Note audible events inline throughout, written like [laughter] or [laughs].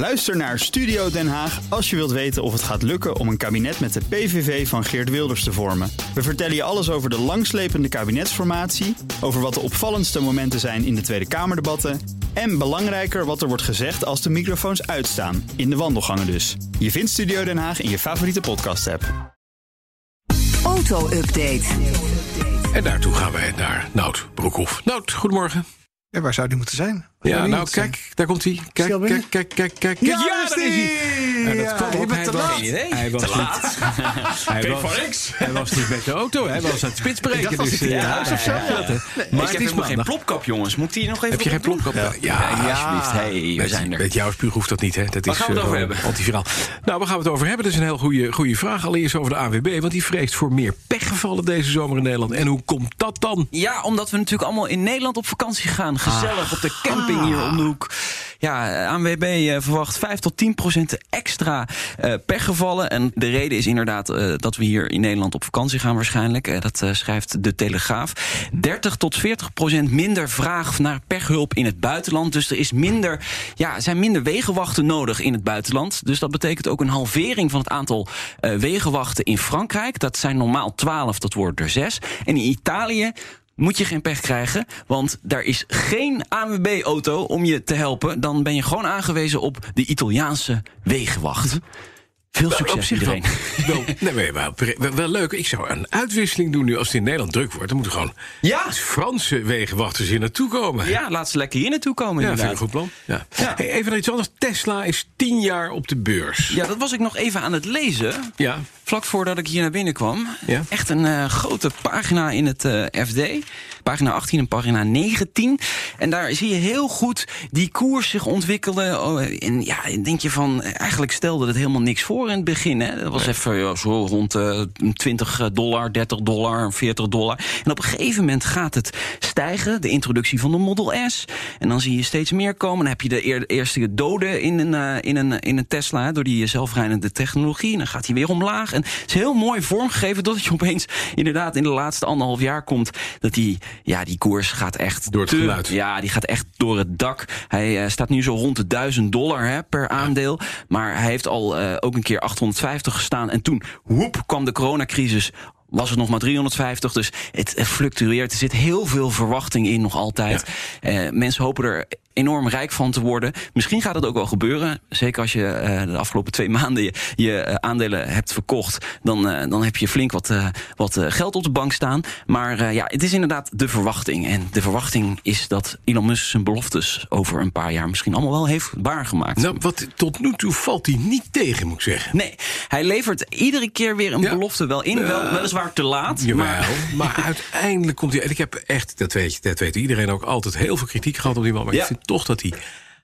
Luister naar Studio Den Haag als je wilt weten of het gaat lukken om een kabinet met de PVV van Geert Wilders te vormen. We vertellen je alles over de langslepende kabinetsformatie, over wat de opvallendste momenten zijn in de Tweede Kamerdebatten en belangrijker wat er wordt gezegd als de microfoons uitstaan, in de wandelgangen dus. Je vindt Studio Den Haag in je favoriete podcast-app. Auto-update. En daartoe gaan wij naar Nout Broekhoff. Nout, goedemorgen. Ja, waar zou die moeten zijn? Ja, nou, kijk, daar komt hij. Kijk, hij kijk, kijk, kijk, kijk. Ja, kijk. daar is hij! En dat Ja, kwam op, hij te was- laat. Hij was, niet, [laughs] hij, was, hij was niet met de auto, hij was aan het spitsbreken. dus, in eh, huis of zo? ja, ja. Nee. Maar ik het heb is helemaal geen plopkap, jongens. Moet die nog even Heb je geen plopkap? Ja, Ja, alsjeblieft. Hey, we met, zijn er. Met jouw spuug hoeft dat niet, hè? Dat is gaan we het eh, over gewoon hebben? antiviraal. Nou, waar gaan we het over hebben? Dat is een heel goede, goede vraag. Allereerst over de AWB, want die vreest voor meer pechgevallen deze zomer in Nederland. En hoe komt dat dan? Ja, omdat we natuurlijk allemaal in Nederland op vakantie gaan. Gezellig op de camping hier om de hoek. Ja, ANWB eh, verwacht 5 tot 10 procent extra eh, pechgevallen. En de reden is inderdaad eh, dat we hier in Nederland op vakantie gaan waarschijnlijk. Dat schrijft de Telegraaf. 30 tot 40 procent minder vraag naar pechhulp in het buitenland. Dus er is minder, ja, zijn minder wegenwachten nodig in het buitenland. Dus dat betekent ook een halvering van het aantal wegenwachten in Frankrijk. Dat zijn normaal 12, dat wordt er 6. En in Italië moet je geen pech krijgen, want daar is geen ANWB-auto om je te helpen. Dan ben je gewoon aangewezen op de Italiaanse wegenwacht. Veel succes iedereen. [laughs] wel, nee, maar wel, leuk. Ik zou een uitwisseling doen nu als het in Nederland druk wordt. Dan moeten gewoon Ja. Franse wegenwachters hier naartoe komen. Ja, laat ze lekker hier naartoe komen Ja, vind ik een inderdaad. goed plan. Ja. Ja. Hey, even naar iets anders. Tesla is tien jaar op de beurs. Ja, dat was ik nog even aan het lezen. Ja. Vlak voordat ik hier naar binnen kwam. Ja. Echt een eh, grote pagina in het eh, FD. Pagina 18 en pagina 19. En daar zie je heel goed die koers zich ontwikkelen. Oh, en ja, denk je van... eh, Eigenlijk stelde het helemaal niks voor in het begin. Hè. Dat was even ja, zo rond eh 20 dollar, 30 dollar, 40 dollar. En op een gegeven moment gaat het stijgen. De introductie van de Model S. En dan zie je steeds meer komen. Dan heb je de eer- eerste doden in een, eh, in een, in een Tesla... door die zelfrijdende technologie. En dan gaat hij weer omlaag. En het is heel mooi vormgegeven... totdat je opeens inderdaad in de laatste anderhalf jaar komt... dat die, ja, die koers gaat echt... Door het te- geluid. Ja, die gaat echt door het dak. Hij eh, staat nu zo rond de 1000 dollar hè, per aandeel. Maar hij heeft al eh, ook een keer 850 gestaan. En toen, woep, kwam de coronacrisis was het nog maar 350. Dus het fluctueert. Er zit heel veel verwachting in nog altijd. Eh, mensen hopen er enorm rijk van te worden. Misschien gaat het ook wel gebeuren. Zeker als je eh, de afgelopen twee [laughs] maanden je, je eh, aandelen hebt verkocht. Dan, eh, dan heb je flink wat, wat geld op de bank staan. Maar ja, het is inderdaad de verwachting. En de verwachting is dat Elon Musk zijn beloftes over een paar jaar misschien allemaal wel heeft waargemaakt. Nou, wat, tot nu toe valt hij niet tegen, moet ik zeggen. Nee, hij levert iedere keer weer een Ja. belofte wel in. Wel, weliswaar te laat. Jawel, Maar maar, [laughs] uiteindelijk komt hij... En ik heb echt, dat weet, dat weet iedereen ook, altijd heel veel kritiek gehad op die man. Maar Ja. ik vind toch dat hij...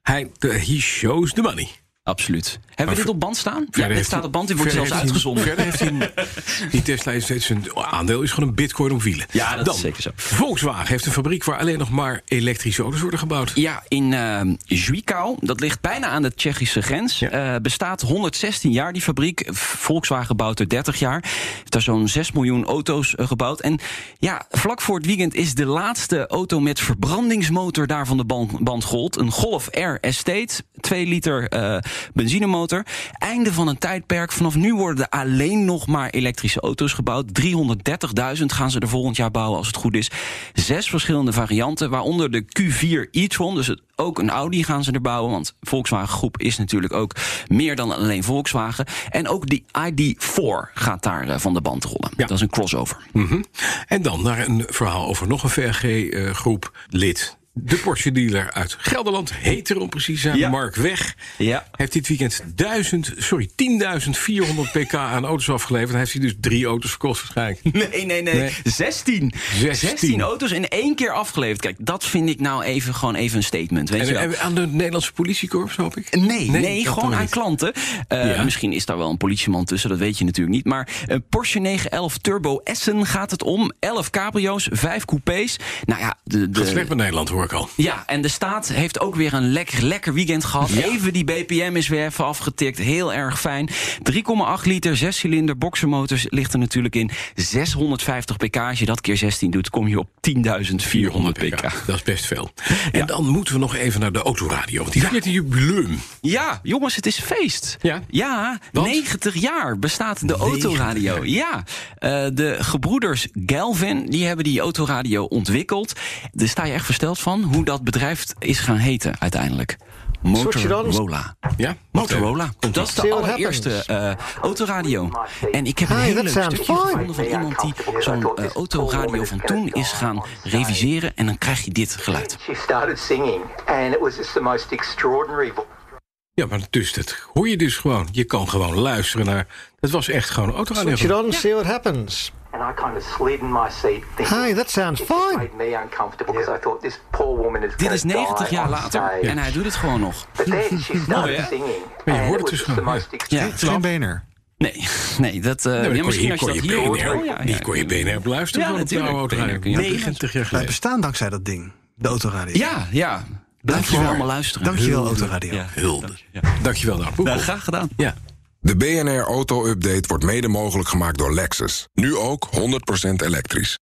Hij he shows the money. Absoluut. Hebben we dit op band staan? Ja, dit heeft staat op band. Dit wordt zelfs heeft uitgezonden. Verder heeft hij... [laughs] Die Tesla is steeds een aandeel is gewoon een bitcoin om wielen. Ja, dat Dan, is zeker zo. Volkswagen heeft een fabriek waar alleen nog maar elektrische auto's worden gebouwd. Ja, in eh Zwickau, dat ligt bijna aan de Tsjechische grens. Ja. eh, bestaat 116 jaar, die fabriek. Volkswagen bouwt er 30 jaar. Heeft daar zo'n 6 miljoen auto's eh, gebouwd. En ja, vlak voor het weekend is de laatste auto met verbrandingsmotor daar van de band, band gerold. Een Golf R Estate, 2 liter eh, benzinemotor. Einde van een tijdperk. Vanaf nu worden er alleen nog maar elektrische auto's gebouwd. 330.000 gaan ze er volgend jaar bouwen als het goed is. Zes verschillende varianten, waaronder de Q4 e-tron. Dus het, ook een Audi gaan ze er bouwen. Want Volkswagen Groep is natuurlijk ook meer dan alleen Volkswagen. En ook die ID4 gaat daar eh, van de band rollen. Ja. Dat is een crossover. Mhm. En dan naar een verhaal over nog een VRG-groep lid. De Porsche dealer uit Gelderland, heet er om precies te zijn, Ja. Mark Weg. Ja. Heeft dit weekend 1000, sorry, 10.400 pk aan auto's afgeleverd. Dan heeft hij dus drie auto's verkocht waarschijnlijk. [laughs] Nee, nee, nee. Nee. 16. 16. 16 auto's in één keer afgeleverd. Kijk, dat vind ik nou even gewoon even een statement. Weet je wel. En, en aan de Nederlandse politiekorps, hoop ik? Nee, nee, gewoon aan klanten. Eh, Ja. Misschien is daar wel een politieman tussen, dat weet je natuurlijk niet. Maar een Porsche 911 Turbo Essen gaat het om. 11 cabrio's, 5 coupés. Nou ja, de, de, Gaat slecht met Nederland hoor. Ik al. Ja, en de staat heeft ook weer een lekker, lekker weekend gehad. Even die BPM is weer even afgetikt. Heel erg fijn. 3,8 liter, 6 cilinder boxermotors ligt er natuurlijk in. 650 pk. Als je dat keer 16 doet, kom je op 10.400 pk. Dat is best veel. En dan moeten we nog even naar de autoradio. Want die viert een jubileum. Ja, jongens, het is feest. Ja? Ja, Want? 90 jaar bestaat de autoradio. Ja, Eh, de gebroeders Galvin die hebben die autoradio ontwikkeld. Daar sta je echt versteld van hoe dat bedrijf is gaan heten uiteindelijk. Motorola. Ja? Motorola. Dat is de allereerste eh, autoradio. En ik heb een heel leuk stukje fine. gevonden van iemand die zo'n eh, autoradio van toen is gaan reviseren. En dan krijg je dit geluid. She started singing, and it was just the most extraordinary vo- Ja, maar dus dat hoor je dus gewoon. Je kan gewoon luisteren naar... Het was echt gewoon een autoradio. Switch it on, see what happens. And I kind of slid in my seat. Thinking, Hi, that sounds fine. made me uncomfortable because I thought this poor woman is Dit is 90 die jaar later stage. en hij doet het gewoon nog. But then she started singing, Maar je hoort it het dus gewoon, Ja. extraordinary. Het is geen BNR. Nee, [laughs] nee, dat. eh Nee, ja, misschien je, als je dat hier hoort. BNR, wel, ja, die ja. kon je BNR beluisteren Ja, van op de natuurlijk. oude autoradio. BNR kun je 90 jaar Wij geleden. bestaan dankzij dat ding. De autoradio. Ja, ja. Blijf je allemaal luisteren. Dankjewel, autoradio. Ja. Hulde. Dankjewel, nou. Nou, graag gedaan. Ja. De BNR Auto Update wordt mede mogelijk gemaakt door Lexus. Nu ook 100% elektrisch.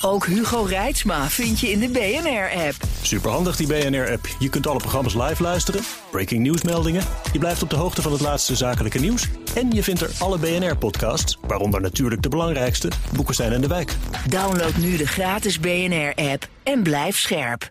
Ook Hugo Reitsma vind je in de BNR-app. Superhandig die BNR-app. Je kunt alle programma's live luisteren, breaking nieuwsmeldingen. Je blijft op de hoogte van het laatste zakelijke nieuws. En je vindt er alle BNR-podcasts, waaronder natuurlijk de belangrijkste, Boeken zijn in de wijk. Download nu de gratis BNR-app en blijf scherp.